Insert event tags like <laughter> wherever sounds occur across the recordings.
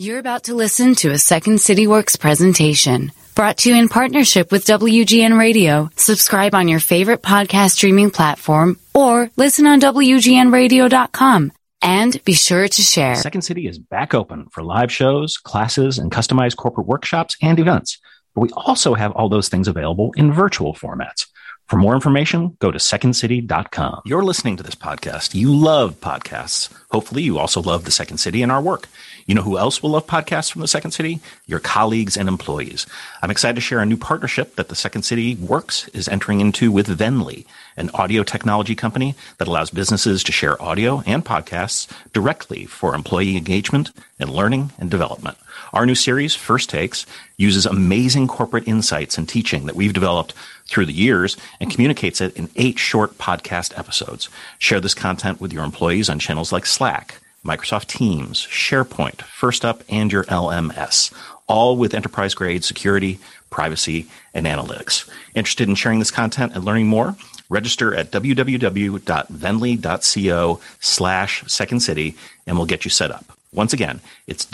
You're about to listen to a Second City Works presentation brought to you in partnership with WGN Radio. Subscribe on your favorite podcast streaming platform or listen on WGNradio.com. And be sure to share. Second City is back open for live shows, classes, and customized corporate workshops and events. But we also have all those things available in virtual formats. For more information, go to secondcity.com. You're listening to this podcast. You love podcasts. Hopefully, you also love the Second City and our work. You know who else will love podcasts from the Second City? Your colleagues and employees. I'm excited to share a new partnership that the Second City Works is entering into with Vennly, an audio technology company that allows businesses to share audio and podcasts directly for employee engagement and learning and development. Our new series, First Takes, uses amazing corporate insights and teaching that we've developed through the years and communicates it in eight short podcast episodes. Share this content with your employees on channels like Slack, Microsoft Teams, SharePoint, Firstup, and your LMS, all with enterprise grade security, privacy, and analytics. Interested in sharing this content and learning more? Register at www.vennly.co slash second city and we'll get you set up. Once again, it's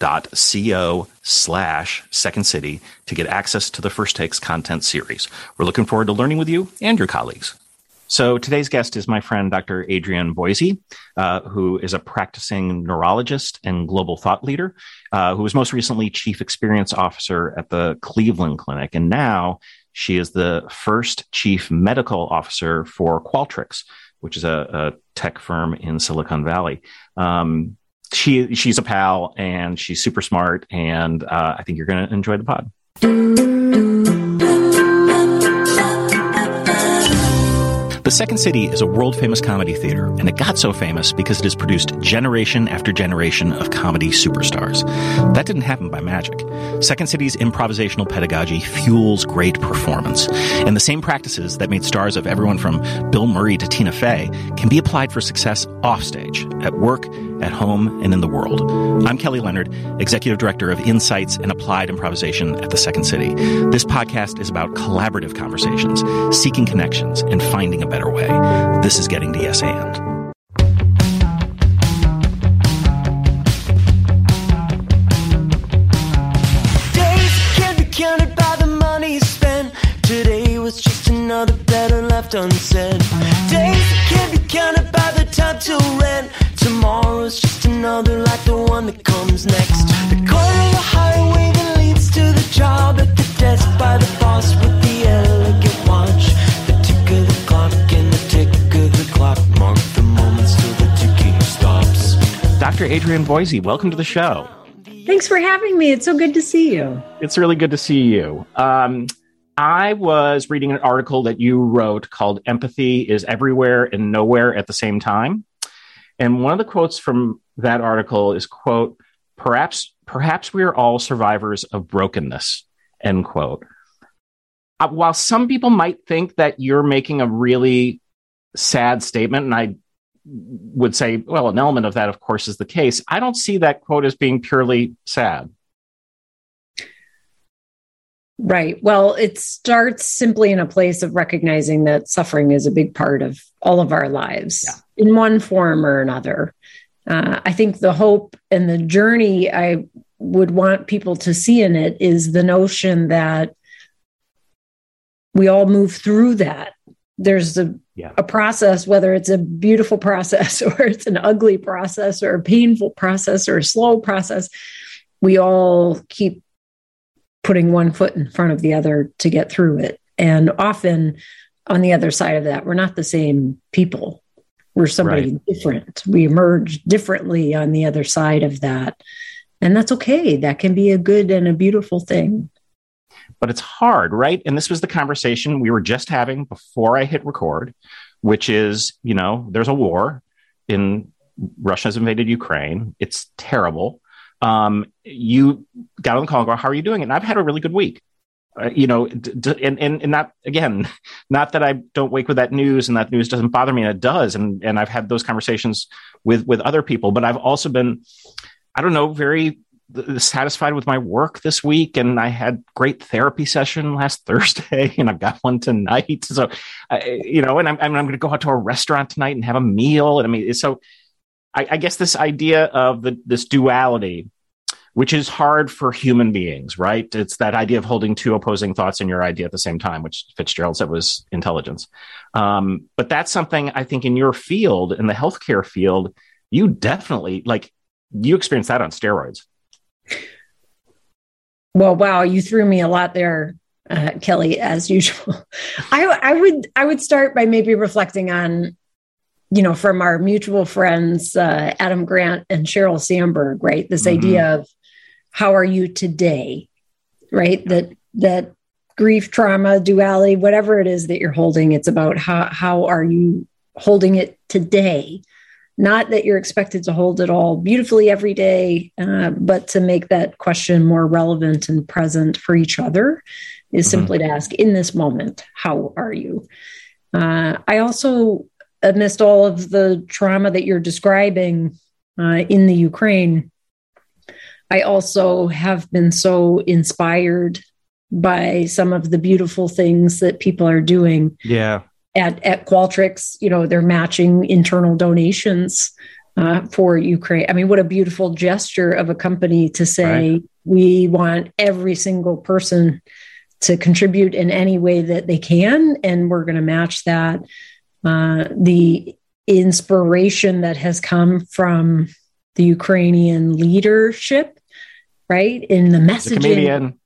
www.vennly.co slash second city to get access to the First Takes content series. We're looking forward to learning with you and your colleagues. So today's guest is my friend, Dr. Adrienne Boissy uh, who is a practicing neurologist and global thought leader, uh, who was most recently chief experience officer at the Cleveland Clinic. And now she is the first chief medical officer for Qualtrics, which is a, a tech firm in Silicon Valley. Um, she she's a pal and she's super smart, and uh, I think you're going to enjoy the pod. The Second City is a world famous comedy theater, and it got so famous because it has produced generation after generation of comedy superstars. That didn't happen by magic. Second City's improvisational pedagogy fuels great performance, and the same practices that made stars of everyone from Bill Murray to Tina Fey can be applied for success offstage, at work, at home, and in the world. I'm Kelly Leonard, Executive Director of Insights and Applied Improvisation at the Second City. This podcast is about collaborative conversations, seeking connections, and finding a better way. This is getting to yes and. Days can't be counted by the money spent. Today was just another left unsaid. By the time till rent. Tomorrow's just another like the one that comes next. The corner of the highway that leads to the job at the desk by the boss with the elegant watch. The tick of the clock and the tick of the clock mark the moments till the ticking stops. Dr. Adrienne Boissy, welcome to the show. Thanks for having me. It's so good to see you. It's really good to see you. Um, I was reading an article that you wrote called Empathy is Everywhere and Nowhere at the Same Time. And one of the quotes from that article is quote, perhaps, perhaps we are all survivors of brokenness, end quote. Uh, while some people might think that you're making a really sad statement, and I would say, well, an element of that, of course, is the case. I don't see that quote as being purely sad. Right. Well, it starts simply in a place of recognizing that suffering is a big part of all of our lives Yeah. in one form or another. Uh, I think the hope and the journey I would want people to see in it is the notion that we all move through that. There's a, Yeah. a process, whether it's a beautiful process <laughs> or it's an ugly process or a painful process or a slow process. We all keep putting one foot in front of the other to get through it. And often on the other side of that, we're not the same people. We're somebody different. We emerge differently on the other side of that. And that's okay. That can be a good and a beautiful thing. but it's hard, right? And this was the conversation we were just having before I hit record, which is, you know, there's a war in Russia's invaded Ukraine. It's terrible. Um, you got on the call and go, how are you doing? And I've had a really good week. Uh, you know, d- d- and, and, and not again, <laughs> not that I don't wake with that news and that news doesn't bother me and it does. And, and I've had those conversations with, with other people, but I've also been, I don't know, very satisfied with my work this week and i had great therapy session last <laughs> thursday and i've got one tonight so I, you know and i'm, I'm going to go out to a restaurant tonight and have a meal and i mean so I, I guess this idea of the, this duality, which is hard for human beings, right? It's that idea of holding two opposing thoughts in your idea at the same time, which Fitzgerald said was intelligence. Um, but that's something I think in your field, in the healthcare field, you definitely like you experience that on steroids. Well, wow, you threw me a lot there, uh, Kelly, as usual. <laughs> I, I would I would start by maybe reflecting on you know, from our mutual friends, uh, Adam Grant and Sheryl Sandberg, right? This mm-hmm. idea of how are you today, right? That, that grief, trauma, duality, whatever it is that you're holding, it's about how, how are you holding it today? Not that you're expected to hold it all beautifully every day, uh, but to make that question more relevant and present for each other is mm-hmm. simply to ask in this moment, how are you? Uh, I also amidst all of the trauma that you're describing uh, in the Ukraine, I also have been so inspired by some of the beautiful things that people are doing. Yeah. At, at Qualtrics, you know, they're matching internal donations uh, for Ukraine. I mean, what a beautiful gesture of a company to say, right. we want every single person to contribute in any way that they can, and we're going to match that uh, the inspiration that has come from the Ukrainian leadership, right? In the messaging.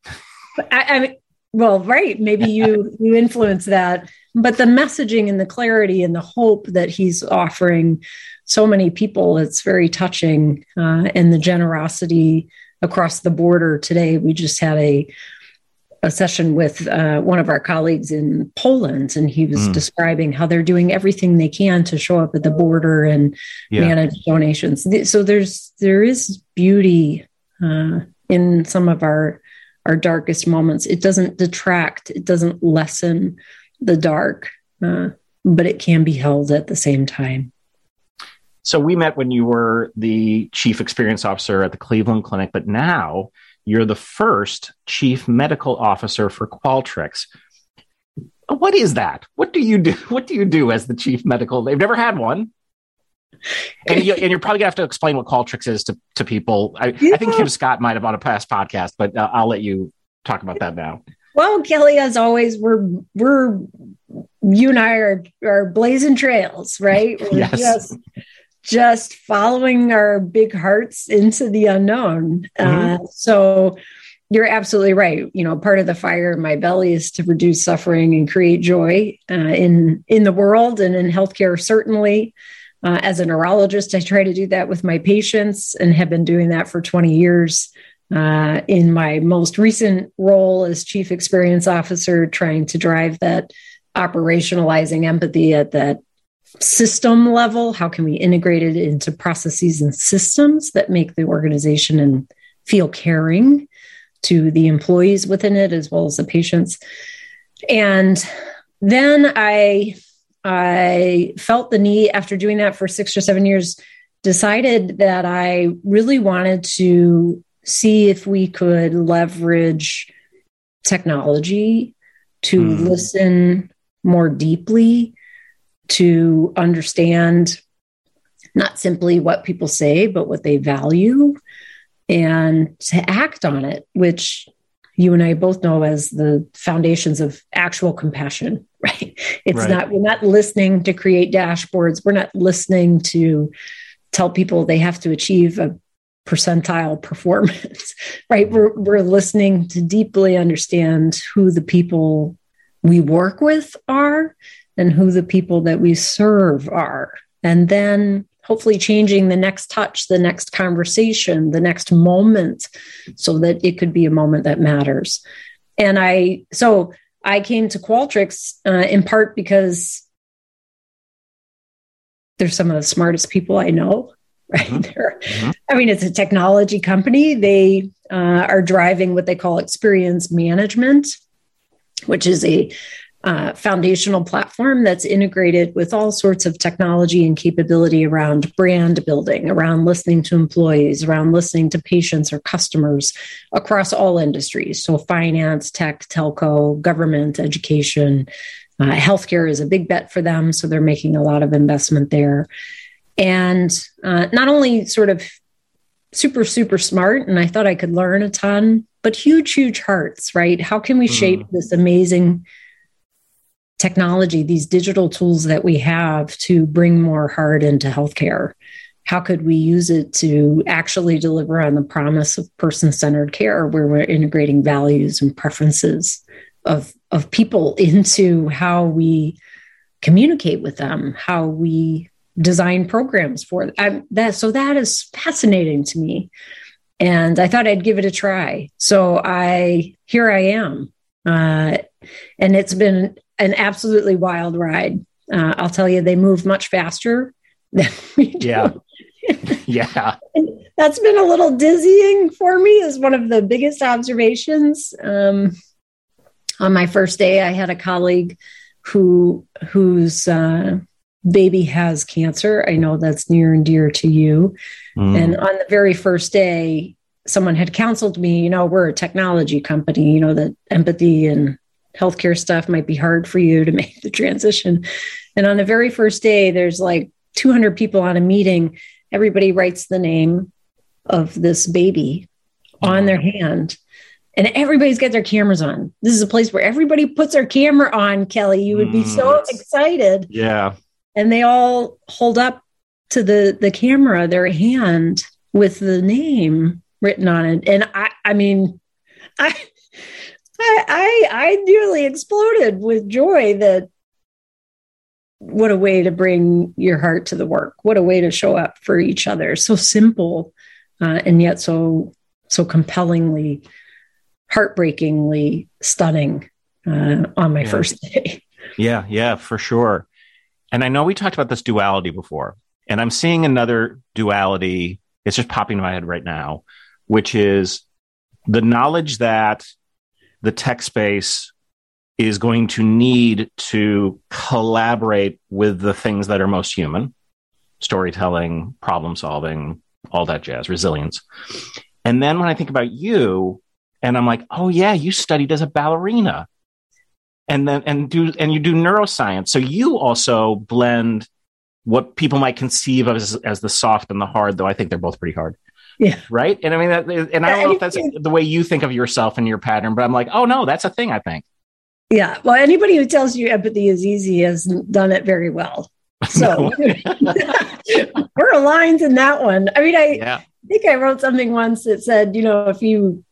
I, I well, right. Maybe you <laughs> you influence that, but the messaging and the clarity and the hope that he's offering so many people, it's very touching, uh, and the generosity across the border today. We just had a a session with uh, one of our colleagues in Poland, and he was mm. describing how they're doing everything they can to show up at the border and yeah. manage donations. So there's there is beauty uh, in some of our our darkest moments. It doesn't detract, it doesn't lessen the dark, uh, but it can be held at the same time. So we met when you were the chief experience officer at the Cleveland Clinic, but now you're the first chief medical officer for Qualtrics. What is that? What do you do? <laughs> What do you do as the chief medical? They've never had one. And, you, are probably gonna have to explain what Qualtrics is to, to people. I, yeah. I think Kim Scott might have on a past podcast, but uh, I'll let you talk about that now. Well, Kelly, as always, we're we're you and I are are blazing trails, right? <laughs> We're yes. just just following our big hearts into the unknown. Mm-hmm. Uh, so you're absolutely right. You know, part of the fire in my belly is to reduce suffering and create joy uh, in in the world and in healthcare. Certainly, uh, as a neurologist, I try to do that with my patients and have been doing that for 20 years. Uh, in my most recent role as chief experience officer, trying to drive that operationalizing empathy at that system level how can we integrate it into processes and systems that make the organization and feel caring to the employees within it as well as the patients and then i i felt the need after doing that for six or seven years decided that i really wanted to see if we could leverage technology to mm. listen more deeply to understand not simply what people say, but what they value and to act on it, which you and I both know as the foundations of actual compassion, <laughs> right? It's right. not, we're not listening to create dashboards. We're not listening to tell people they have to achieve a percentile performance, <laughs> right? We're, we're listening to deeply understand who the people we work with are and who the people that we serve are. And then hopefully changing the next touch, the next conversation, the next moment, so that it could be a moment that matters. And I, so I came to Qualtrics uh, in part because they're some of the smartest people I know. <laughs> Right. Mm-hmm. mm-hmm. I mean, it's a technology company. They uh, are driving what they call experience management, which is a uh, foundational platform that's integrated with all sorts of technology and capability around brand building, around listening to employees, around listening to patients or customers across all industries. So, finance, tech, telco, government, education, uh, healthcare is a big bet for them. So, they're making a lot of investment there. and uh, not only sort of super super smart and i thought i could learn a ton but huge huge hearts right how can we shape mm. this amazing technology these digital tools that we have to bring more heart into healthcare how could we use it to actually deliver on the promise of person-centered care where we're integrating values and preferences of of people into how we communicate with them how we design programs for them. that so that is fascinating to me and i thought i'd give it a try so i here i am uh, and it's been an absolutely wild ride uh, i'll tell you they move much faster than <laughs> we do. yeah yeah <laughs> that's been a little dizzying for me is one of the biggest observations um, on my first day i had a colleague who whose uh, baby has cancer. I know that's near and dear to you. Mm. And on the very first day, someone had counseled me, you know, we're a technology company, you know, that empathy and healthcare stuff might be hard for you to <laughs> make the transition. And on the very first day, there's like 200 people on a meeting. Everybody writes the name of this baby on their hand. And everybody's got their cameras on. This is a place where everybody puts their camera on, Kelly. You would be mm, so excited. Yeah and they all hold up to the the camera their hand with the name written on it and i i mean i i i, I nearly exploded with joy that what a way to bring your heart to the work what a way to show up for each other so simple uh, and yet so so compellingly heartbreakingly stunning uh, on my yeah. first day yeah yeah for sure and I know we talked about this duality before, and I'm seeing another duality. It's just popping in my head right now, which is the knowledge that the tech space is going to need to collaborate with the things that are most human storytelling, problem solving, all that jazz, resilience. And then when I think about you, and I'm like, oh, yeah, you studied as a ballerina and then and do and you do neuroscience. So you also blend what people might conceive of as, as the soft and the hard, though I think they're both pretty hard. Yeah. Right. And I mean, that, and I don't know if that's the way you think of yourself and your pattern, but I'm like, oh no, that's a thing. I think. Yeah. Well, anybody who tells you empathy is easy has done it very well. So <laughs> <laughs> we're aligned in that one. I mean, I yeah. think I wrote something once that said, you know, if you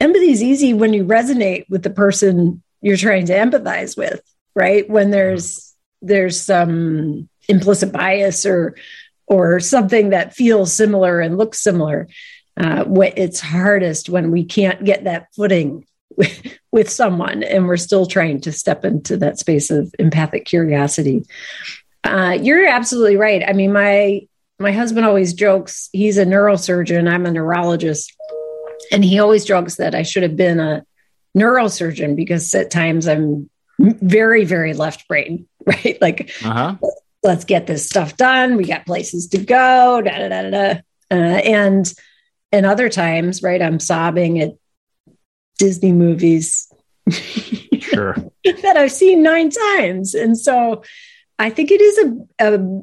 empathy is easy when you resonate with the person you're trying to empathize with, right? When mm-hmm. there's there's some implicit bias or or something that feels similar and looks similar. Uh, it's hardest when we can't get that footing <laughs> with, someone and we're still trying to step into that space of empathic curiosity. Uh, you're absolutely right. I mean, my my husband always jokes he's a neurosurgeon. I'm a neurologist and he always jokes that I should have been a neurosurgeon because at times I'm very, very left brain, <laughs> right? Like, uh-huh. Let's get this stuff done. We got places to go, da da da da. Uh, and and other times, right, I'm sobbing at Disney movies. <laughs> Sure. that I've seen nine times. And so I think it is a, a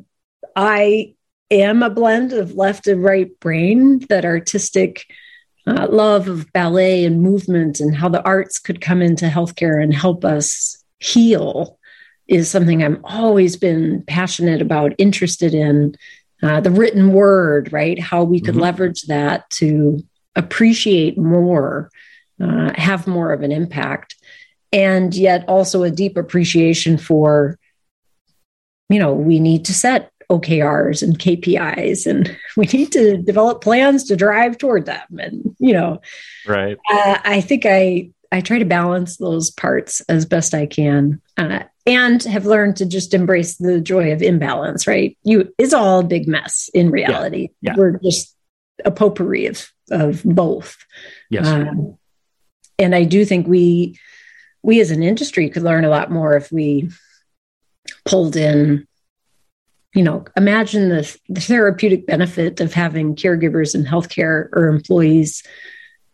I am a blend of left and right brain, that artistic uh, love of ballet and movement and how the arts could come into healthcare and help us heal is something I'm always been passionate about, interested in. Uh, the written word, right? How we could mm-hmm. leverage that to appreciate more, uh, have more of an impact, and yet also a deep appreciation for, you know, we need to set OKRs and KPIs, and <laughs> we need to develop plans to drive toward them. And you know, right? Uh, I think I I try to balance those parts as best I can, uh, and have learned to just embrace the joy of imbalance. Right? You it's all a big mess in reality. Yeah. Yeah. We're just a potpourri of of both. Yes. Um, and I do think we we as an industry could learn a lot more if we pulled in you know, imagine the, the therapeutic benefit of having caregivers and healthcare or employees,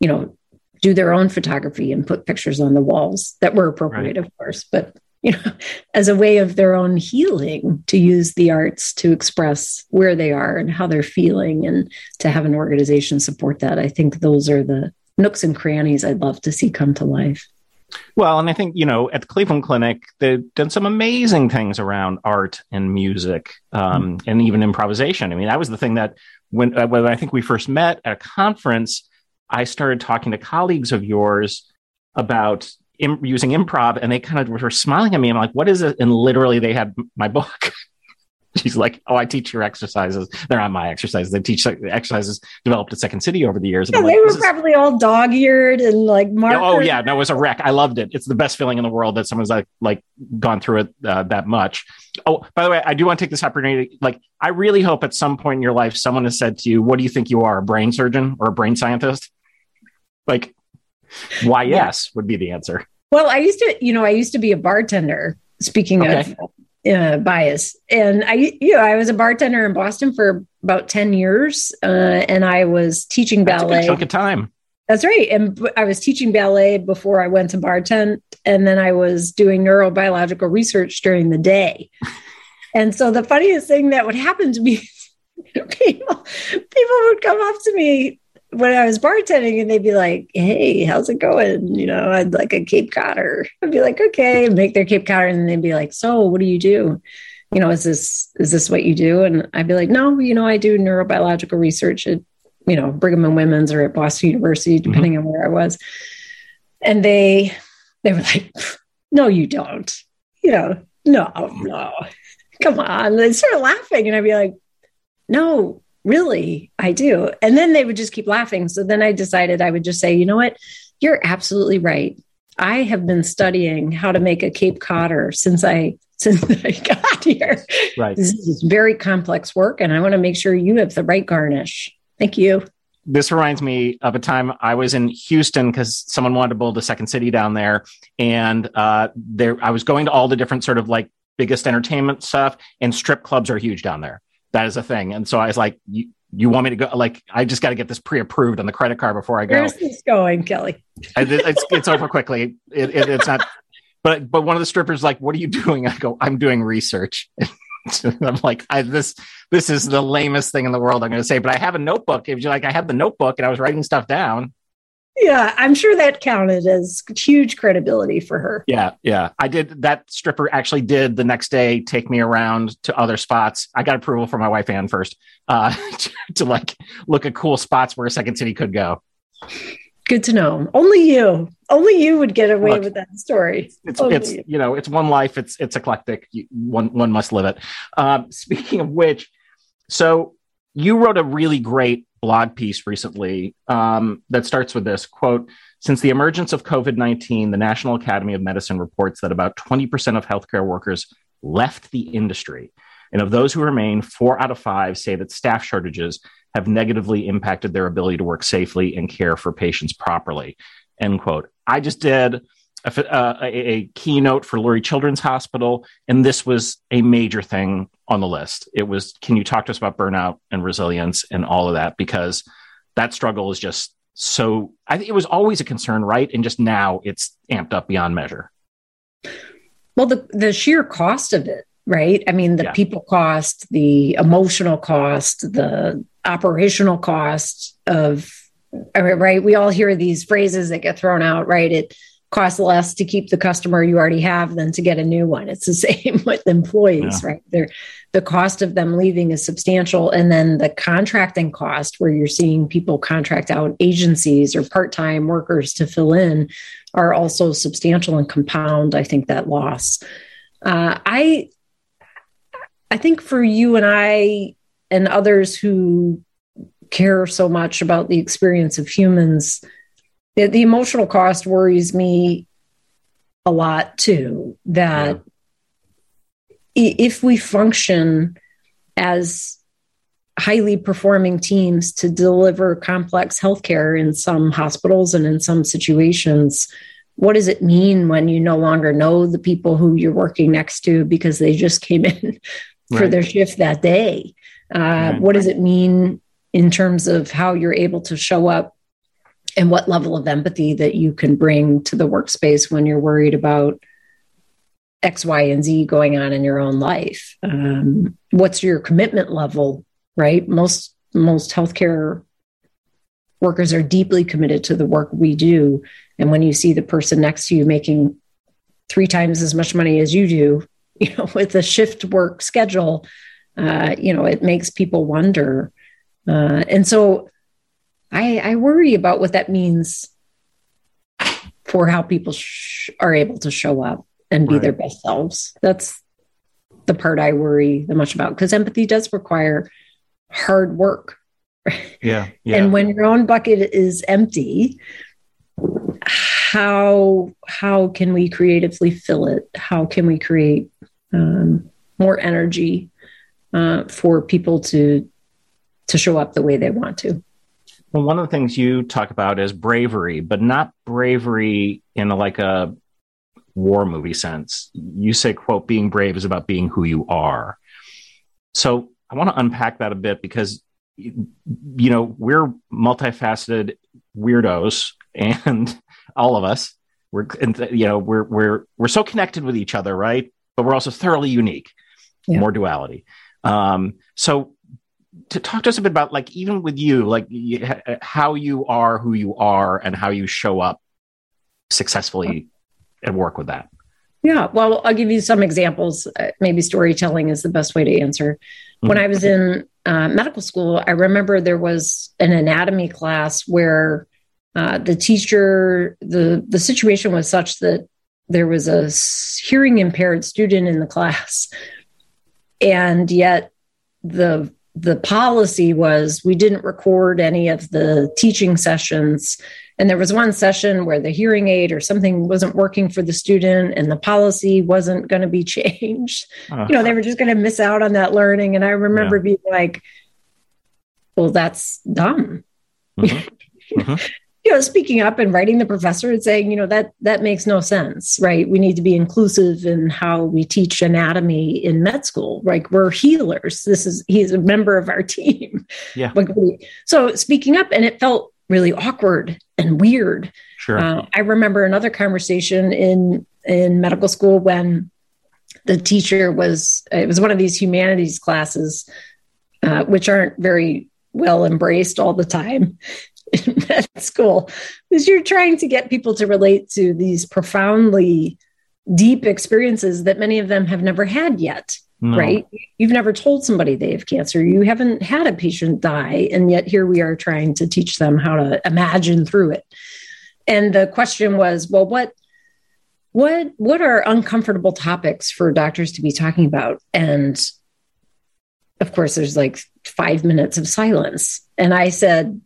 you know, do their own photography and put pictures on the walls that were appropriate, right. of course, but you know, <laughs> as a way of their own healing to use the arts to express where they are and how they're feeling and to have an organization support that. I think those are the nooks and crannies I'd love to see come to life. Well, and I think, you know, at the Cleveland Clinic, they've done some amazing things around art and music um, mm-hmm. and even improvisation. I mean, that was the thing that when, uh, when I think we first met at a conference, I started talking to colleagues of yours about Im- using improv, and they kind of were smiling at me. I'm like, "What is it?" And literally, they had my book. <laughs> She's like, "Oh, I teach your exercises. They're not my exercises. They teach exercises developed at Second City over the years." Yeah, they were probably is... all dog-eared and like markers. Oh yeah, no, it was a wreck. I loved it. It's the best feeling in the world that someone's like like gone through it uh, that much. Oh, by the way, I do want to take this opportunity. Like, I really hope at some point in your life, someone has said to you, "What do you think you are, a brain surgeon or a brain scientist?" Like, why yes would be the answer. Well, I used to, you know, I used to be a bartender. Speaking okay. of uh, bias, and I, you know, I was a bartender in Boston for about ten years, uh, and I was teaching ballet. A chunk of time. That's right, and I was teaching ballet before I went to bartend, and then I was doing neurobiological research during the day. and so the funniest thing that would happen to me <laughs> people people would come up to me when I was bartending and they'd be like, Hey, how's it going? You know, I'd like a Cape Codder. I'd be like, okay, make their Cape Codder. And they'd be like, so what do you do? You know, is this, is this what you do? And I'd be like, no, you know, I do neurobiological research at, you know, Brigham and Women's or at Boston University, mm-hmm. depending mm-hmm. on where I was. And they, they were like, no, you don't, you know, no, no, come on. They started laughing and I'd be like, no, really, I do. And then they would just keep laughing. So then I decided I would just say, you know what? You're absolutely right. I have been studying how to make a Cape Codder since I <laughs> since I got here. Right. This is very complex work, and I want to make sure you have the right garnish. Thank you. This reminds me of a time I was in Houston because someone wanted to build a second city down there, and uh, there I was going to all the different sort of like biggest entertainment stuff, and strip clubs are huge down there that is a thing. And so I was like, you, you want me to go? Like, I just got to get this pre-approved on the credit card before I go. Where's this going, Kelly? <laughs> it's, it's over quickly. It, it, it's not, but, but one of the strippers like, what are you doing? I go, I'm doing research. <laughs> I'm like, I, this, this is the lamest thing in the world. I'm going to say, but I have a notebook. If you like, I have the notebook and I was writing stuff down yeah, I'm sure that counted as huge credibility for her. Yeah, yeah. I did that stripper actually did the next day take me around to other spots. I got approval from my wife Ann first uh, <laughs> to, to like look at cool spots where a second city could go. Good to know. Only you, only you would get away Look, with that story. It's, it's you. you. know, it's one life. It's it's eclectic. You, one one must live it. Um, <laughs> speaking of which, so you wrote a really great blog piece recently um, that starts with this quote since the emergence of covid-19 the national academy of medicine reports that about 20% of healthcare workers left the industry and of those who remain four out of five say that staff shortages have negatively impacted their ability to work safely and care for patients properly end quote. I just did a, a, a, keynote for Lurie Children's Hospital, and this was a major thing on the list. It was, can you talk to us about burnout and resilience and all of that? Because that struggle is just so. I think it was always a concern, right? And just now it's amped up beyond measure. Well, the the sheer cost of it, right? I mean, the yeah. people cost, the emotional cost, the operational cost of right. We all hear these phrases that get thrown out, right? It costs less to keep the customer you already have than to get a new one. It's the <laughs> same with employees, yeah. right? They're, the cost of them leaving is substantial. And then the contracting cost, where you're seeing people contract out agencies or part time workers to fill in, are also substantial and compound, I think, that loss. Uh, I, I think for you and I and others who care so much about the experience of humans, the, the emotional cost worries me a lot too. That yeah. if we function as highly performing teams to deliver complex healthcare in some hospitals and in some situations, what does it mean when you no longer know the people who you're working next to because they just came in <laughs> for right. their shift that day? Uh, right. What does it mean in terms of how you're able to show up and what level of empathy that you can bring to the workspace when you're worried about X, Y, and Z going on in your own life. Um, what's your commitment level, right? Most most healthcare workers are deeply committed to the work we do, and when you see the person next to you making three times as much money as you do, <laughs> you know, with a shift work schedule, uh, you know, it makes people wonder. Uh, and so, I, I worry about what that means for how people sh- are able to show up and be right. their best selves. That's the part I worry the much about because empathy does require hard work. <laughs> Yeah, yeah. And when your own bucket is empty, how how can we creatively fill it? How can we create um, more energy uh, for people to to show up the way they want to? Well, one of the things you talk about is bravery, but not bravery in a, like a war movie sense. You say, quote, being brave is about being who you are. So I want to unpack that a bit because, you know, we're multifaceted weirdos and <laughs> all of us, we're, you know, we're, we're, we're so connected with each other, right? But we're also thoroughly unique, yeah. more duality. Um, so to talk to us a bit about like even with you like how you are who you are and how you show up successfully and work with that. Yeah well i'll give you some examples. Uh, maybe storytelling is the best way to answer. Mm-hmm. when i was in uh, medical school i remember there was an anatomy class where uh, the teacher the the situation was such that there was a hearing impaired student in the class. And yet the the policy was we didn't record any of the teaching sessions. And there was one session where the hearing aid or something wasn't working for the student and the policy wasn't going to be <laughs> changed. Uh-huh. You know, they were just going to miss out on that learning. And I remember yeah. being like, well, that's dumb. Mm-hmm. Mm-hmm <laughs> you know speaking up and writing the professor and saying you know that that makes no sense right? We need to be inclusive in how we teach anatomy in med school. Like we're healers. This is he's a member of our <laughs> team. Yeah. Like so speaking up and it felt really awkward and weird. Sure. Uh, i remember another conversation in in medical school when the teacher was it was one of these humanities classes uh, which aren't very well embraced all the time <laughs> in med school is you're trying to get people to relate to these profoundly deep experiences that many of them have never had yet no. right? You've never told somebody they have cancer. You haven't had a patient die and yet here we are trying to teach them how to imagine through it. And the question was well what what what are uncomfortable topics for doctors to be talking about? And of course there's like 5 minutes of silence. And i said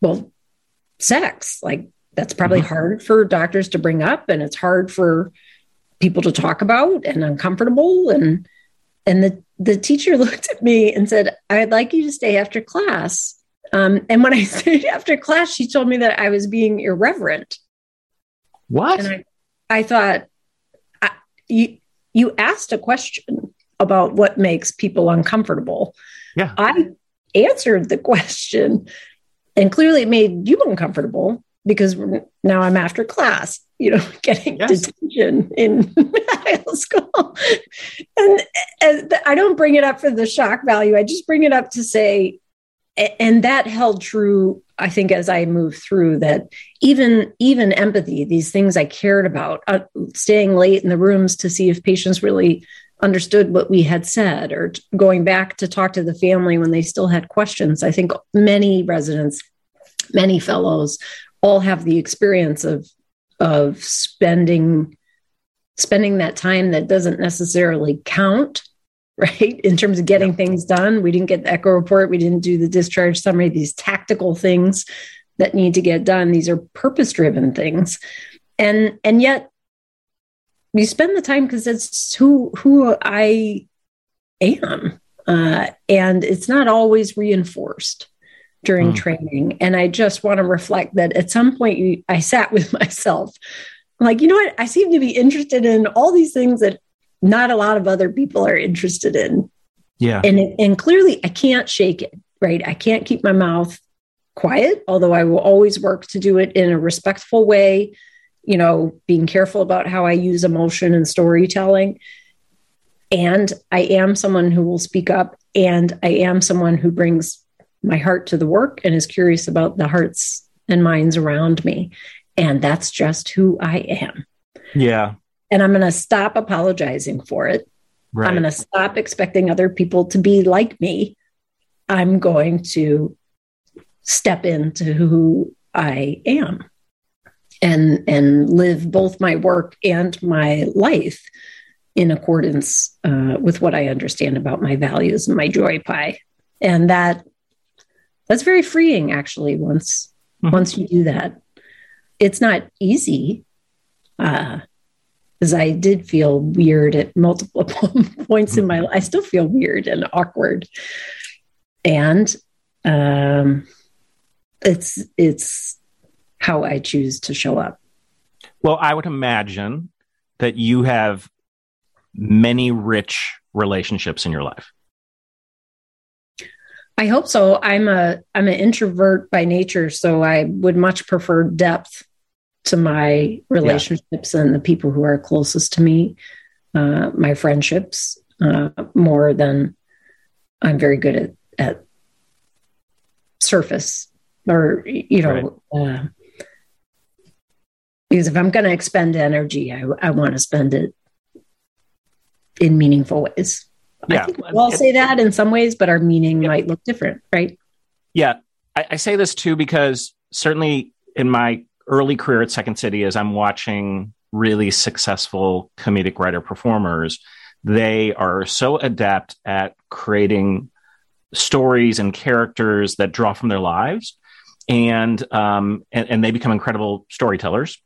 well, sex. Like that's probably mm-hmm. hard for doctors to bring up and it's hard for people to talk about and uncomfortable and and the the teacher <laughs> looked at me and said i'd like you to stay after class um, and when i <laughs> stayed after class she told me that i was being irreverent what and i, I thought I, you you asked a question about what makes people uncomfortable yeah i answered the <laughs> question and clearly it made you uncomfortable because now I'm after class, you know, <laughs> getting yes. detention in <laughs> medical school. And, and I don't bring it up for the shock value. I just bring it up to say, and that held true, I think, as I moved through that even even empathy, these things I cared about, uh, staying late in the rooms to see if patients really understood what we had said or going back to talk to the family when they still had questions. I think many residents, many fellows all have the experience of of spending spending that time that doesn't necessarily count <laughs> right? In terms of getting things done. We didn't get the echo report. We didn't do the discharge summary these tactical things that need to get done. These are purpose driven things. And and yet you spend the time because it's who who I am, uh, and it's not always reinforced during mm. training. And I just want to reflect that at some point you, I sat with <laughs> myself, I'm like you know what, I seem to be interested in all these things that not a lot of other people are interested in. Yeah, and and clearly I can't shake it. Right, I can't keep my mouth quiet, although I will always work to do it in a respectful way you know, being careful about how I use emotion and storytelling. And I am someone who will speak up, and I am someone who brings my heart to the work and is curious about the hearts and minds around me. And that's just who I am. Yeah. And I'm going to stop apologizing for it. Right. I'm going to stop expecting other people to be like me. I'm going to step into who I am and and live both my work and my life in accordance uh, with what I understand about my values and my joy pie. And that that's very freeing actually once mm-hmm. once you do that. It's not easy. Uh, because I did feel weird at multiple <laughs> points in my life. I still feel weird and awkward. And um, it's it's how I choose to show up. Well, I would imagine that you have many rich relationships in your life. I hope so. I'm a I'm an introvert by nature, so I would much prefer depth to my relationships yeah. and the people who are closest to me, uh, my friendships, uh, more than I'm very good at at surface or you know right. uh, because if i'm going to expend energy i, I want to spend it in meaningful ways yeah. i think we'll all say that in some ways but our meaning yeah. might look different right yeah I, I say this too because certainly in my early career at second city as i'm watching really successful comedic writer performers they are so adept at creating stories and characters that draw from their lives and um, and, and they become incredible storytellers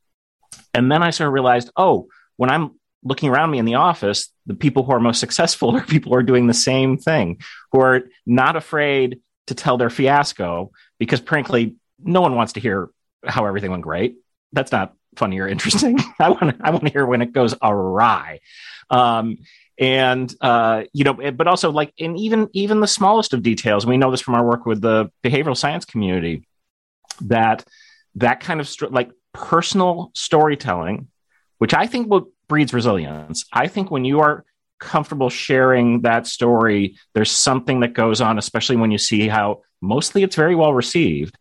and then i sort of realized oh when i'm looking around me in the office the people who are most <laughs> successful are people who are doing the same thing who are not afraid to tell their fiasco because frankly no one wants to hear how everything went great. That's not funny or interesting. <laughs> I want i want to hear when it goes awry. Um, and uh, you know but also like in even even the smallest of details we know this from our work with the behavioral science community that that kind of st- like personal storytelling which i think will breeds resilience i think when you are comfortable sharing that story there's something that goes on especially when you see how mostly it's very well received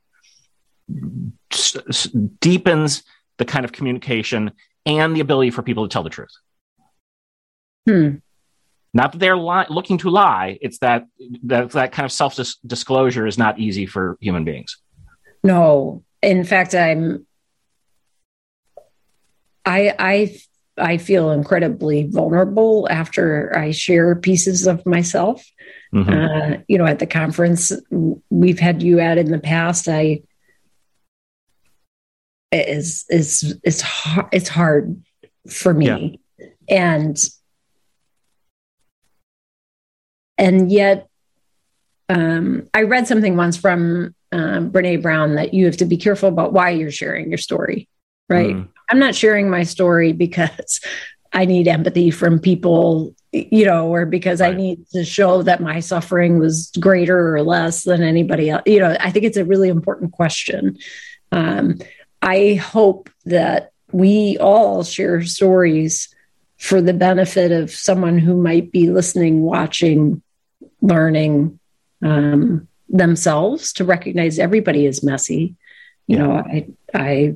s- s- deepens the kind of communication and the ability for people to tell the truth Hmm. Not that they're li- looking to lie. It's that that that kind of self disclosure is not easy for human beings. No, in fact, I'm. I I I feel incredibly vulnerable after I share pieces of myself. Mm-hmm. Uh, you know, at the conference we've had you at in the past, I is is it's hard, it's hard for me, yeah. and and yet um, I read something once from um, Brene Brown that you have to be careful about why you're sharing your story, right? Mm. I'm not sharing my story because I need empathy from people, you know, or because right. I need to show that my suffering was greater or less than anybody else. You know, I think it's a really important question. Um, I hope that we all share stories for the benefit of someone who might be listening, watching, learning um, themselves to recognize everybody is messy. You yeah. know, I I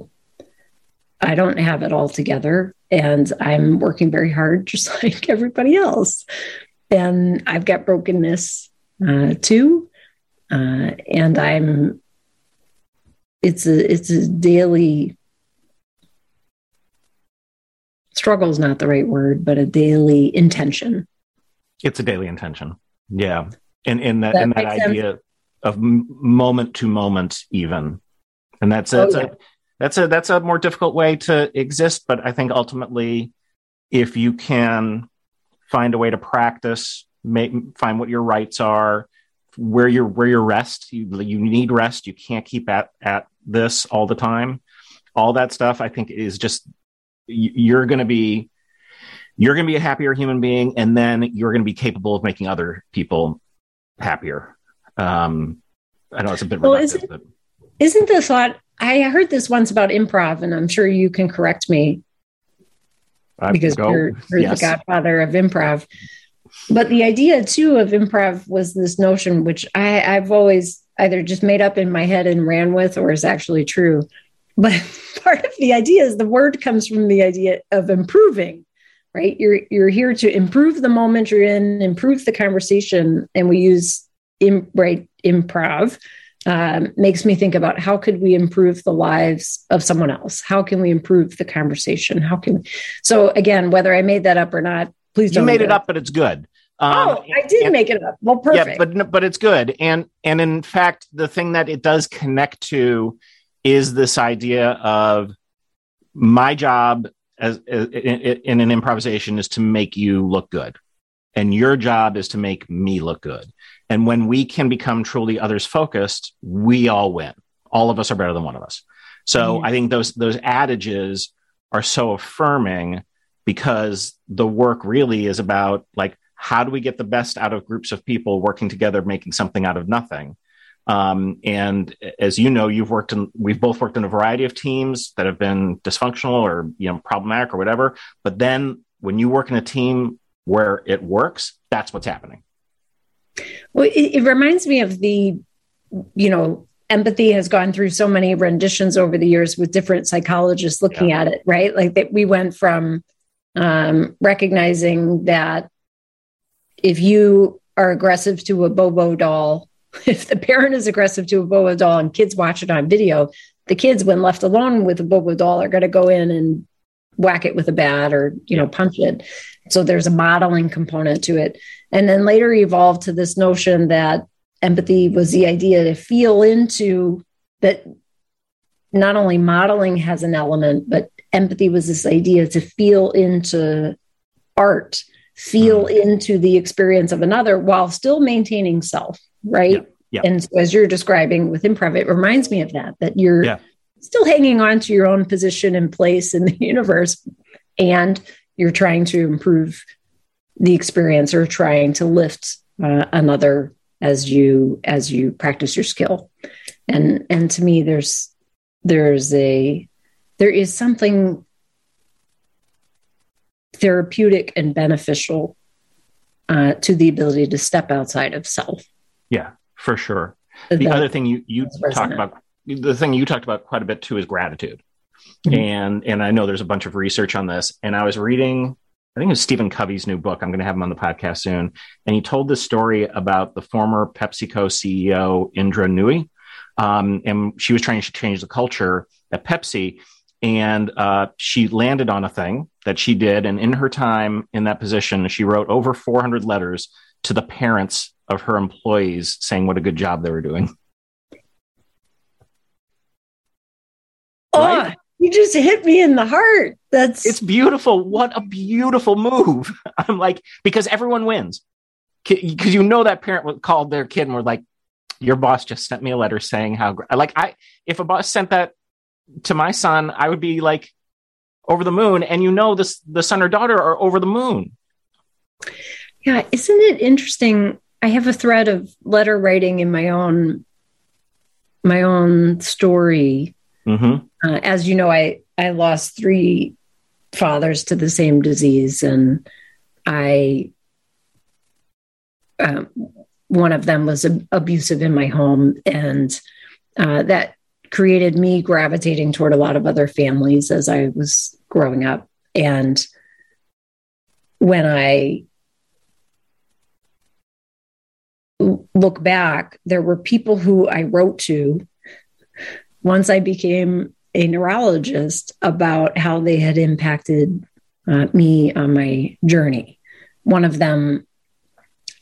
I don't have it all together, and I'm working very hard, <laughs> just like everybody else. And I've got brokenness uh, too, uh, and I'm. It's a it's a daily struggle is not the right word, but a daily intention. It's a daily intention. Yeah, and in that, that in that idea sense. of moment to moment, even, and that's oh, yeah. a that's a that's a more difficult way to exist. But I think ultimately, if you can find a way to practice, make, find what your rights are, where your where your rest, you you need rest. You can't keep at at this all the time. All that stuff, I think, is just you're going to be you're going to be a happier human being and then you're going to be capable of making other people happier um i know it's a bit well, isn't, but... isn't the thought I heard this once about improv, and I'm sure you can correct me Uh, because go. you're, you're Yes. the godfather of improv. But the idea too of improv was this notion, which I, I've always either just made up in my head and ran with, or is actually true. But <laughs> part of the idea is the word comes from the idea of improving, right? You're you're here to improve the moment you're in, improve the conversation, and we use im, right improv. Um, makes me think about how could we improve the lives of someone else? How can we improve the conversation? How can so again, whether I made that up or not, please You don't made it up, but it's good. Um, Oh, I did and- make it up. Well, perfect. Yeah, but but it's good, and and in fact, the thing that it does connect to is this idea of my job as in, in an improvisation is to make you look good, and your job is to make me look good. And when we can become truly others focused, we all win. All of us are better than one of us. So Mhm. I think those those adages are so affirming because the work really is about like how do we get the best out of groups of people working together making something out of nothing um, and as you know you've worked in we've both worked in a variety of teams that have been dysfunctional or you know problematic or whatever but then when you work in a team where it works that's what's happening Well, it, it reminds me of the, you know, empathy has gone through so many renditions over the years with different psychologists looking at it, right? Like that we went from um, recognizing that if you are aggressive to a Bobo doll, <laughs> if the parent is aggressive to a Bobo doll and kids watch it on video, the kids, when left alone with a Bobo doll, are going to go in and whack it with a bat or, you know, punch it. So there's a modeling component to it. And then later evolved to this notion that empathy was the idea to feel into that not only modeling has an element, but empathy was this idea to feel into art, feel mm-hmm. into the experience of another while still maintaining self, right? Yeah, yeah. And so as you're describing with improv, it reminds me of that, that you're Yeah. still hanging on to your own position and place in the <laughs> universe and you're trying to improve the experience or trying to lift uh, another as you as you practice your skill. And and to me there's there's a there is something therapeutic and beneficial uh, to the ability to step outside of self. Yeah for sure. The That- other thing you you talked about the thing you talked about quite a bit too is gratitude. Mhm. and and i know there's a bunch of research on this. And i was reading i think it was stephen covey's new book. I'm going to have him on the podcast soon. And he told this story about the former pepsico ceo indra Nooyi. Um, and she was trying to change the culture at pepsi. And uh, she landed on a thing that she did. And in her time in that position she wrote over 400 letters to the parents of her employees saying what a good job they were doing. Right? You just hit me in the heart that's It's beautiful. What a beautiful move. <laughs> I'm like, because everyone wins. Because you know that parent called their kid and were like, your boss just sent me a letter saying how, gr-" like, I, if a boss sent that to my son, I would be like over the moon. And you know, this, the son or daughter are over the moon. Yeah, isn't it interesting? I have a thread of letter writing in my own my own story. Mm-hmm. Uh, as you know, I I lost three fathers to the same disease, and I um, one of them was ab- abusive in my home, and uh, that created me gravitating toward a lot of other families as I was growing up. And when I look back, there were people who I wrote to once I became a neurologist about how they had impacted uh, me on my journey. One of them,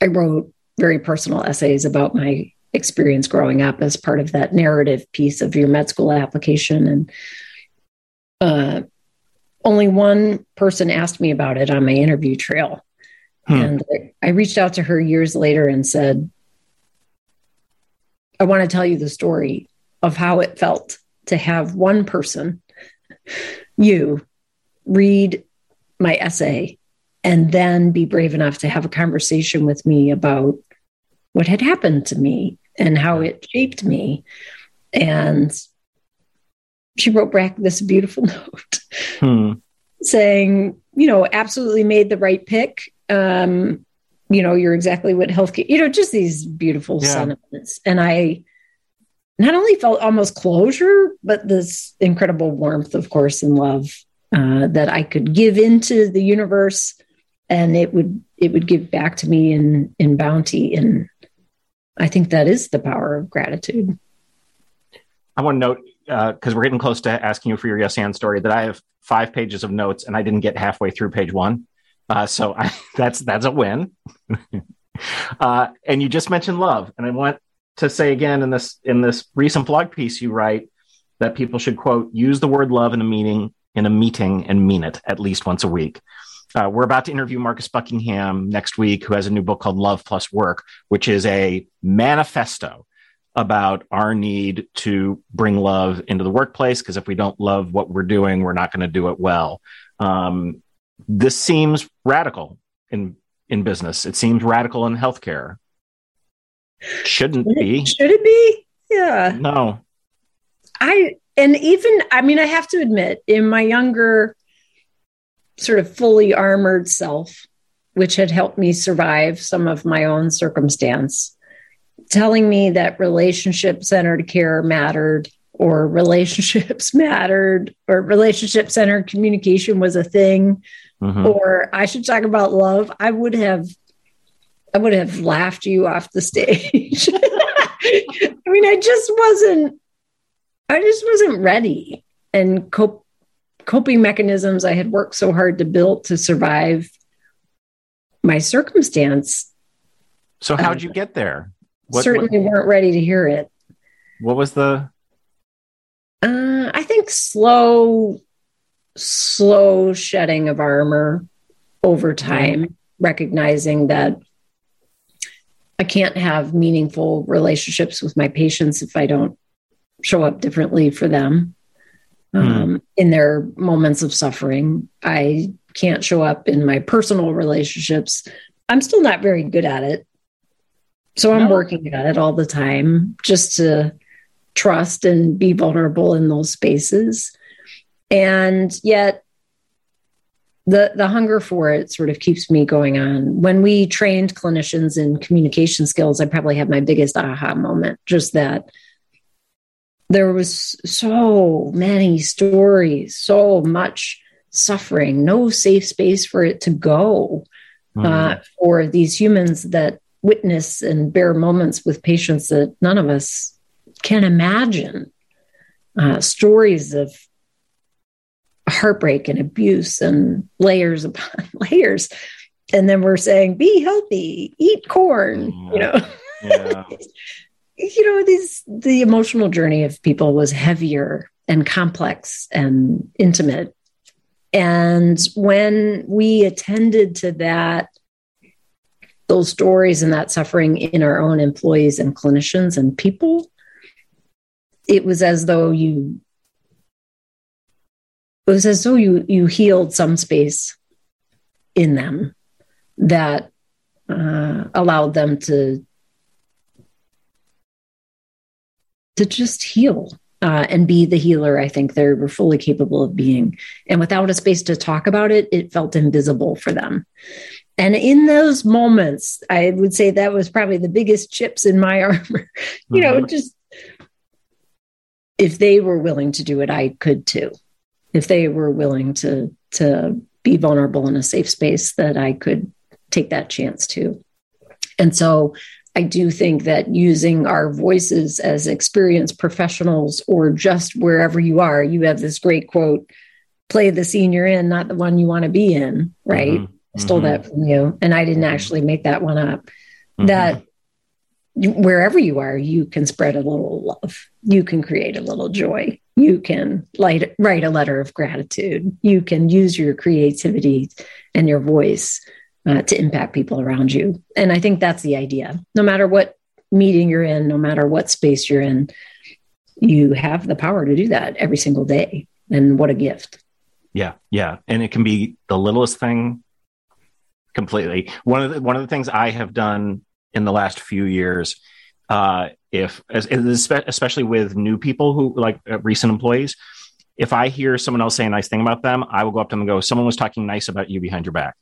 I wrote very personal essays about my experience growing up as part of that narrative piece of your med school application. And uh, only one person asked me about it on my interview trail. Hmm. And I reached out to her years later and said, I want to tell you the story of how it felt to have one person, you, read my essay and then be brave enough to have a conversation with me about what had happened to me and how it shaped me. And she wrote back this beautiful <laughs> note Hmm. saying, you know, absolutely made the right pick. Um, you know, you're exactly what healthcare, you know, just these beautiful Yeah. sentiments. And I not only felt almost closure, but this incredible warmth, of course, and love uh, that I could give into the universe and it would it would give back to me in in bounty. And I think that is the power of gratitude. I want to note because we're getting close to asking you for your yes and story that I have five pages of notes and I didn't get halfway through page one, uh, so <laughs> I, that's that's a win. <laughs> uh, and you just mentioned love, and I want to say again in this in this recent blog piece you write that people should quote use the word love in a meeting in a meeting and mean it at least once a week. Uh, we're about to interview Marcus Buckingham next week, who has a new book called Love Plus Work, which is a manifesto about our need to bring love into the workplace. Because if we don't love what we're doing, we're not going to do it well. Um, this seems radical in in business. It seems radical in healthcare. Shouldn't be. Should it be? Yeah. No. I and even I mean I have to admit in my younger sort of fully armored self which had helped me survive some of my own circumstance telling me that relationship centered care mattered or relationships <laughs> mattered or relationship centered communication was a thing Mhm. or I should talk about love I would have I would have laughed you off the stage <laughs> I mean I just wasn't I just wasn't ready. And cope, coping mechanisms I had worked so hard to build to survive my circumstance So how'd you get there? What, certainly what, weren't ready to hear it. what was the? Uh, I think slow, slow shedding of armor over time, recognizing that I can't have meaningful relationships with my patients if I don't show up differently for them um, in their moments of suffering. I can't show up in my personal relationships. I'm still not very good at it. So I'm No. working at it all the time just to trust and be vulnerable in those spaces. And yet the the hunger for it sort of keeps me going on. When we trained clinicians in communication skills, I probably had my biggest aha moment, just that there was so many stories, so much suffering, no safe space for it to go Hmm. uh, for these humans that witness and bear moments with patients that none of us can imagine. Uh, stories of heartbreak and abuse and layers upon <laughs> layers. And then we're saying, be healthy, eat corn, you know. yeah. <laughs> you know these the emotional journey of people was heavier and complex and intimate and when we attended to that those stories and that suffering in our own employees and clinicians and people it was as though you it was as though you you healed some space in them that uh, allowed them to to just heal uh, and be the healer I think they were fully capable of being. And without a space to talk about it, it felt invisible for them. And in those moments, I would say that was probably the biggest chips in my <laughs> armor. you know, Mhm. just if they were willing to do it, I could too. If they were willing to to be vulnerable in a safe space, that I could take that chance too. And so I do think that using our voices as experienced professionals or just wherever you are, you have this great quote play the scene you're in, not the one you want to be in, right? Mhm. I stole that from you. And I didn't actually make that one up. Mhm. That wherever you are, you can spread a little love. You can create a little joy. You can light, write a letter of gratitude. You can use your creativity and your voice uh, to impact people around you. And I think that's the idea. No matter what meeting you're in, no matter what space you're in, you have the power to do that every single day. And what a gift. Yeah, yeah, and it can be the littlest thing. Completely. One of the one of the things I have done in the last few years, uh, if especially with new people who like uh, recent employees, if I hear someone else say a nice thing about them, I will go up to them and go, "Someone was talking nice about you behind your back."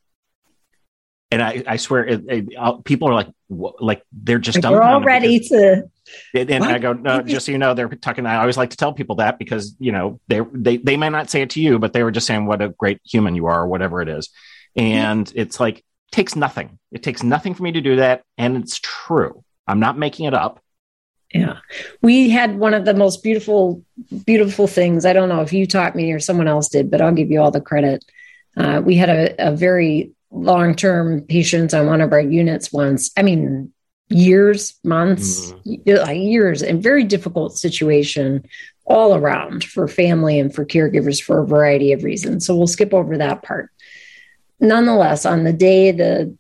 And I, I swear, it, it, people are like, like they're just they're all ready because, to. And, and I go, no, just so you know, they're talking. I always like to tell people that because you know they they they may not say it to you, but they were just saying what a great human you are, or whatever it is. And it's like takes nothing. It takes nothing for me to do that, and it's true. I'm not making it up. Yeah. We had one of the most beautiful, beautiful things. I don't know if you taught me or someone else did, but I'll give you all the credit. Uh, we had a, a very long term patient on one of our units once. I mean, years, months, mm. years, and very difficult situation all around for family and for caregivers for a variety of reasons. So we'll skip over that part. Nonetheless, on the day the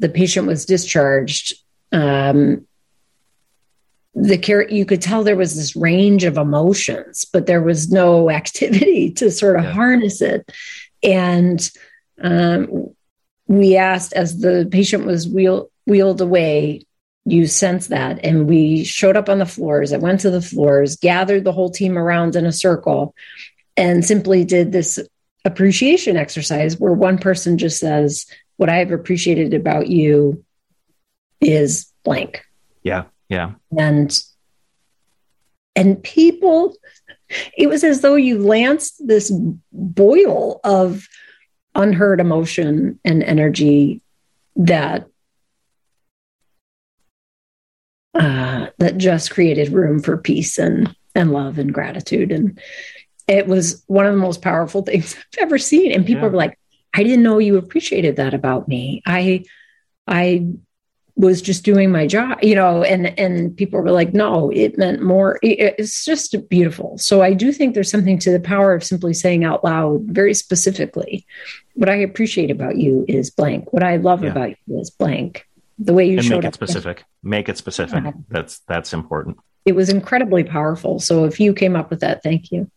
the patient was discharged, um, the care you could tell there was this range of emotions but there was no <laughs> activity to sort of yeah. harness it. And um, we asked as the patient was wheel, wheeled away you sense that. And we showed up on the floors i went to the floors gathered the whole team around in a circle and simply did this appreciation exercise where one person just says what i have appreciated about you is blank. Yeah yeah. And and people it was as though you lanced this boil of unheard emotion and energy that uh, that just created room for peace and and love and gratitude and it was one of the most powerful things <laughs> I've ever seen and people yeah. were like I didn't know you appreciated that about me I I was just doing my job you know and and people were like no it meant more. It's just beautiful. So i do think there's something to the power of simply saying out loud very specifically what i appreciate about you is blank. What i love yeah. about you is blank. The way you and showed make it up specific. Make it specific. Yeah. that's that's important. It was incredibly powerful. So if you came up with that thank you.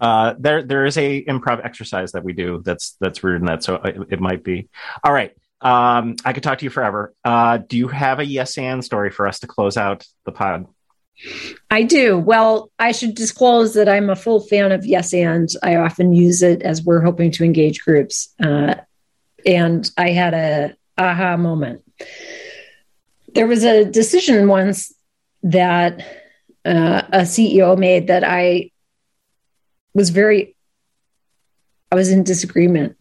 Uh, there there is a improv exercise that we do that's that's rooted in that. So it, it might be. All right um, I could talk to you forever. Uh, do you have a yes and story for us to close out the pod? I do. Well, I should disclose that I'm a full fan of yes and. I often use it as we're hoping to engage groups. Uh, and I had a aha moment. There was a decision once that uh, a CEO made that I was very, I was in disagreement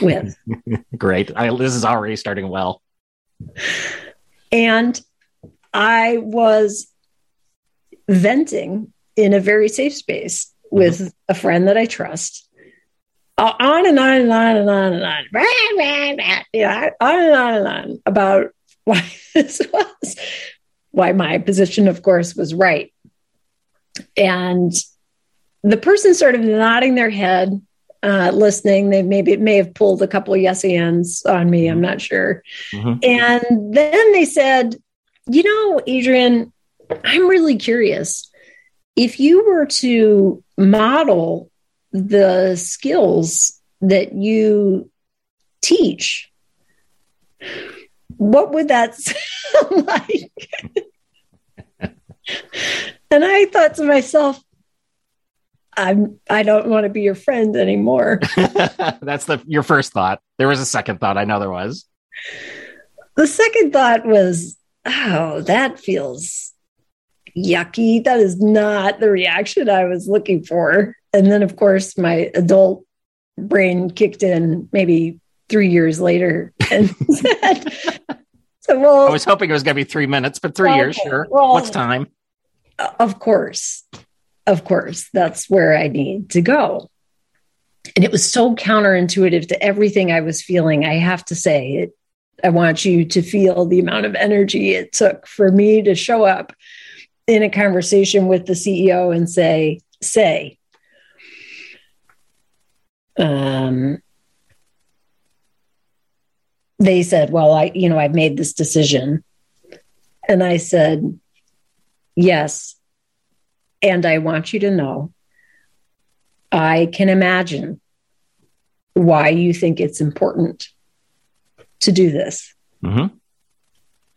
with. <laughs> Great. I, this is already starting well. And I was venting in a very safe space with mm-hmm. a friend that I trust. Uh, on and on and on and on and on. Yeah, on and on and on about <laughs> why this was, why my position, of course, was right. And the person sort of nodding their head uh, listening. They maybe may have pulled a couple of yes ands on me. I'm not sure. Mm-hmm. And then they said, you know, Adrienne, I'm really curious. If you were to model the skills that you teach, what would that <laughs> sound like? <laughs> and I thought to myself, I'm I don't want to be your friend anymore. <laughs> That's the your first thought. There was a second thought. I know there was. The second thought was, oh, that feels yucky. That is not the reaction I was looking for. And then of course my adult brain kicked in maybe three years later and <laughs> said, so, well, I was hoping it was going to be three minutes, but three years, sure. Well, What's time? Of course of course, that's where I need to go. And it was so counterintuitive to everything I was feeling. I have to say, it, I want you to feel the amount of energy it took for me to show up in a conversation with the CEO and say, say, um, they said, well, I, you know, I've made this decision. And I said, yes, and I want you to know I can imagine why you think it's important to do this. Mm-hmm.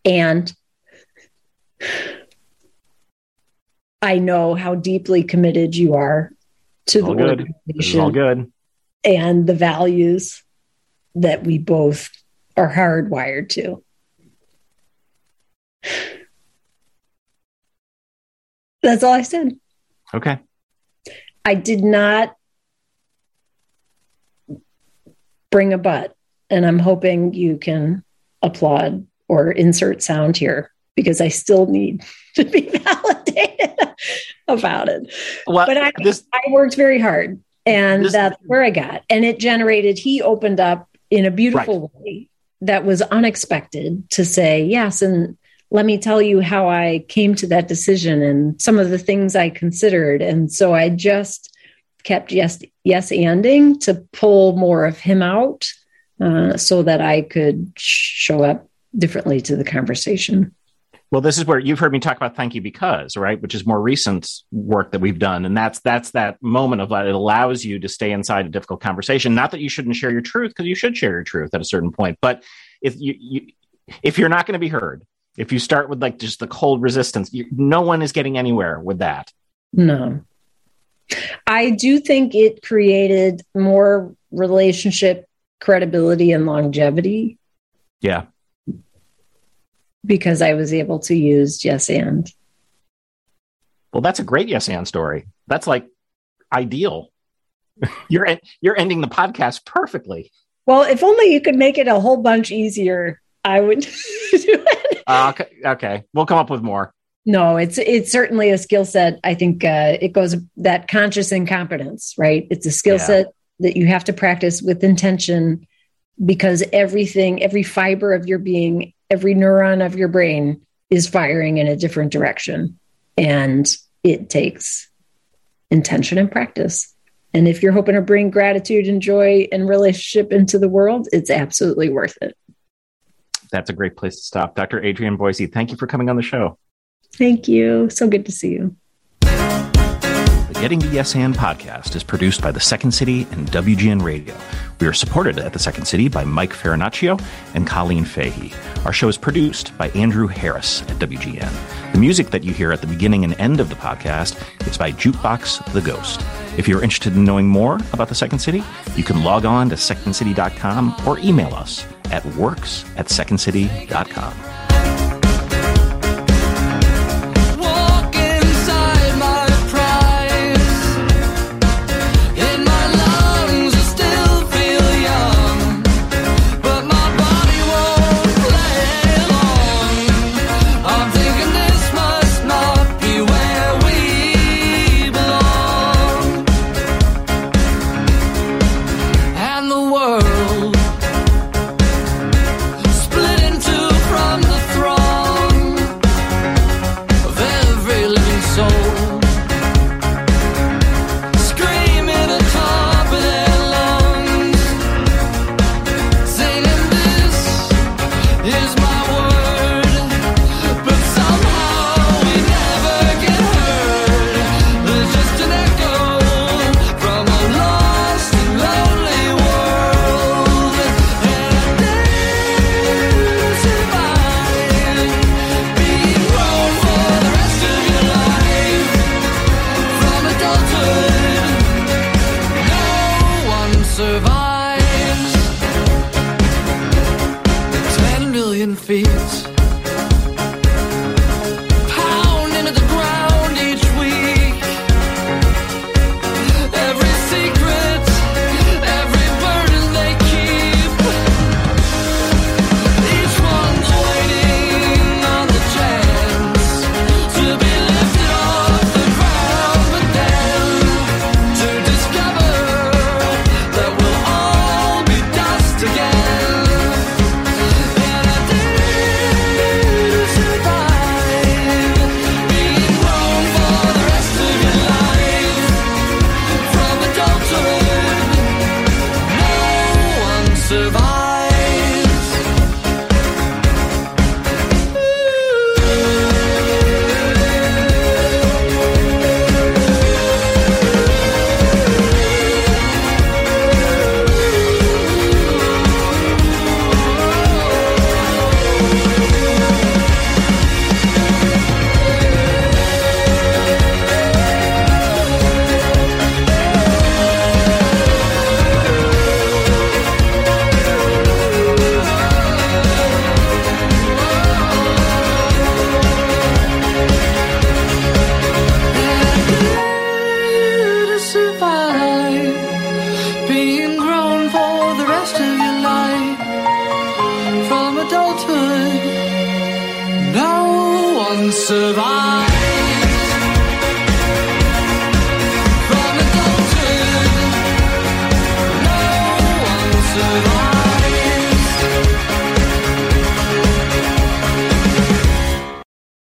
And I know how deeply committed you are to the good. Is all good. and the values that we both are hardwired to. That's all I said. Okay. I did not bring a but, and I'm hoping you can applaud or insert sound here because I still need <laughs> to be validated <laughs> about it. Well, But I, this I worked very hard, and This- that's where I got. And it generated, he opened up in a beautiful way that was unexpected to say, yes. And let me tell you how I came to that decision and some of the things I considered. And so I just kept yes, yes, anding to pull more of him out uh, so that I could show up differently to the conversation. Well, this is where you've heard me talk about thank you because, right, which is more recent work that we've done, and that's that's that moment of that it allows you to stay inside a difficult conversation. Not that you shouldn't share your truth, because you should share your truth at a certain point, but if you, you if you're not going to be heard, if you start with like just the cold resistance, you, no one is getting anywhere with that. No. I do think it created more relationship credibility and longevity Yeah, because I was able to use yes and. well, that's a great yes and story. That's like ideal. <laughs> you're en- you're ending the podcast perfectly. Well, if only you could make it a whole bunch easier, I would <laughs> do it. Uh, okay, okay, we'll come up with more. No, it's it's certainly a skill set. I think uh, it goes that conscious incompetence, right? It's a skill Yeah. set that you have to practice with intention because everything, every fiber of your being, every neuron of your brain is firing in a different direction, and it takes intention and practice. And if you're hoping to bring gratitude and joy and relationship into the world, it's absolutely worth it. That's a great place to stop. Dr. Adrienne Boissy, thank you for coming on the show. Thank you. So good to see you. The Getting to Yes and podcast is produced by the Second City and WGN Radio. We are supported at the Second City by Mike Farinaccio and Colleen Fahey. Our show is produced by Andrew Harris at WGN. The music that you hear at the beginning and end of the podcast is by Jukebox the Ghost. If you're interested in knowing more about the Second City, you can log on to secondcity.com or email us at works at secondcity.com.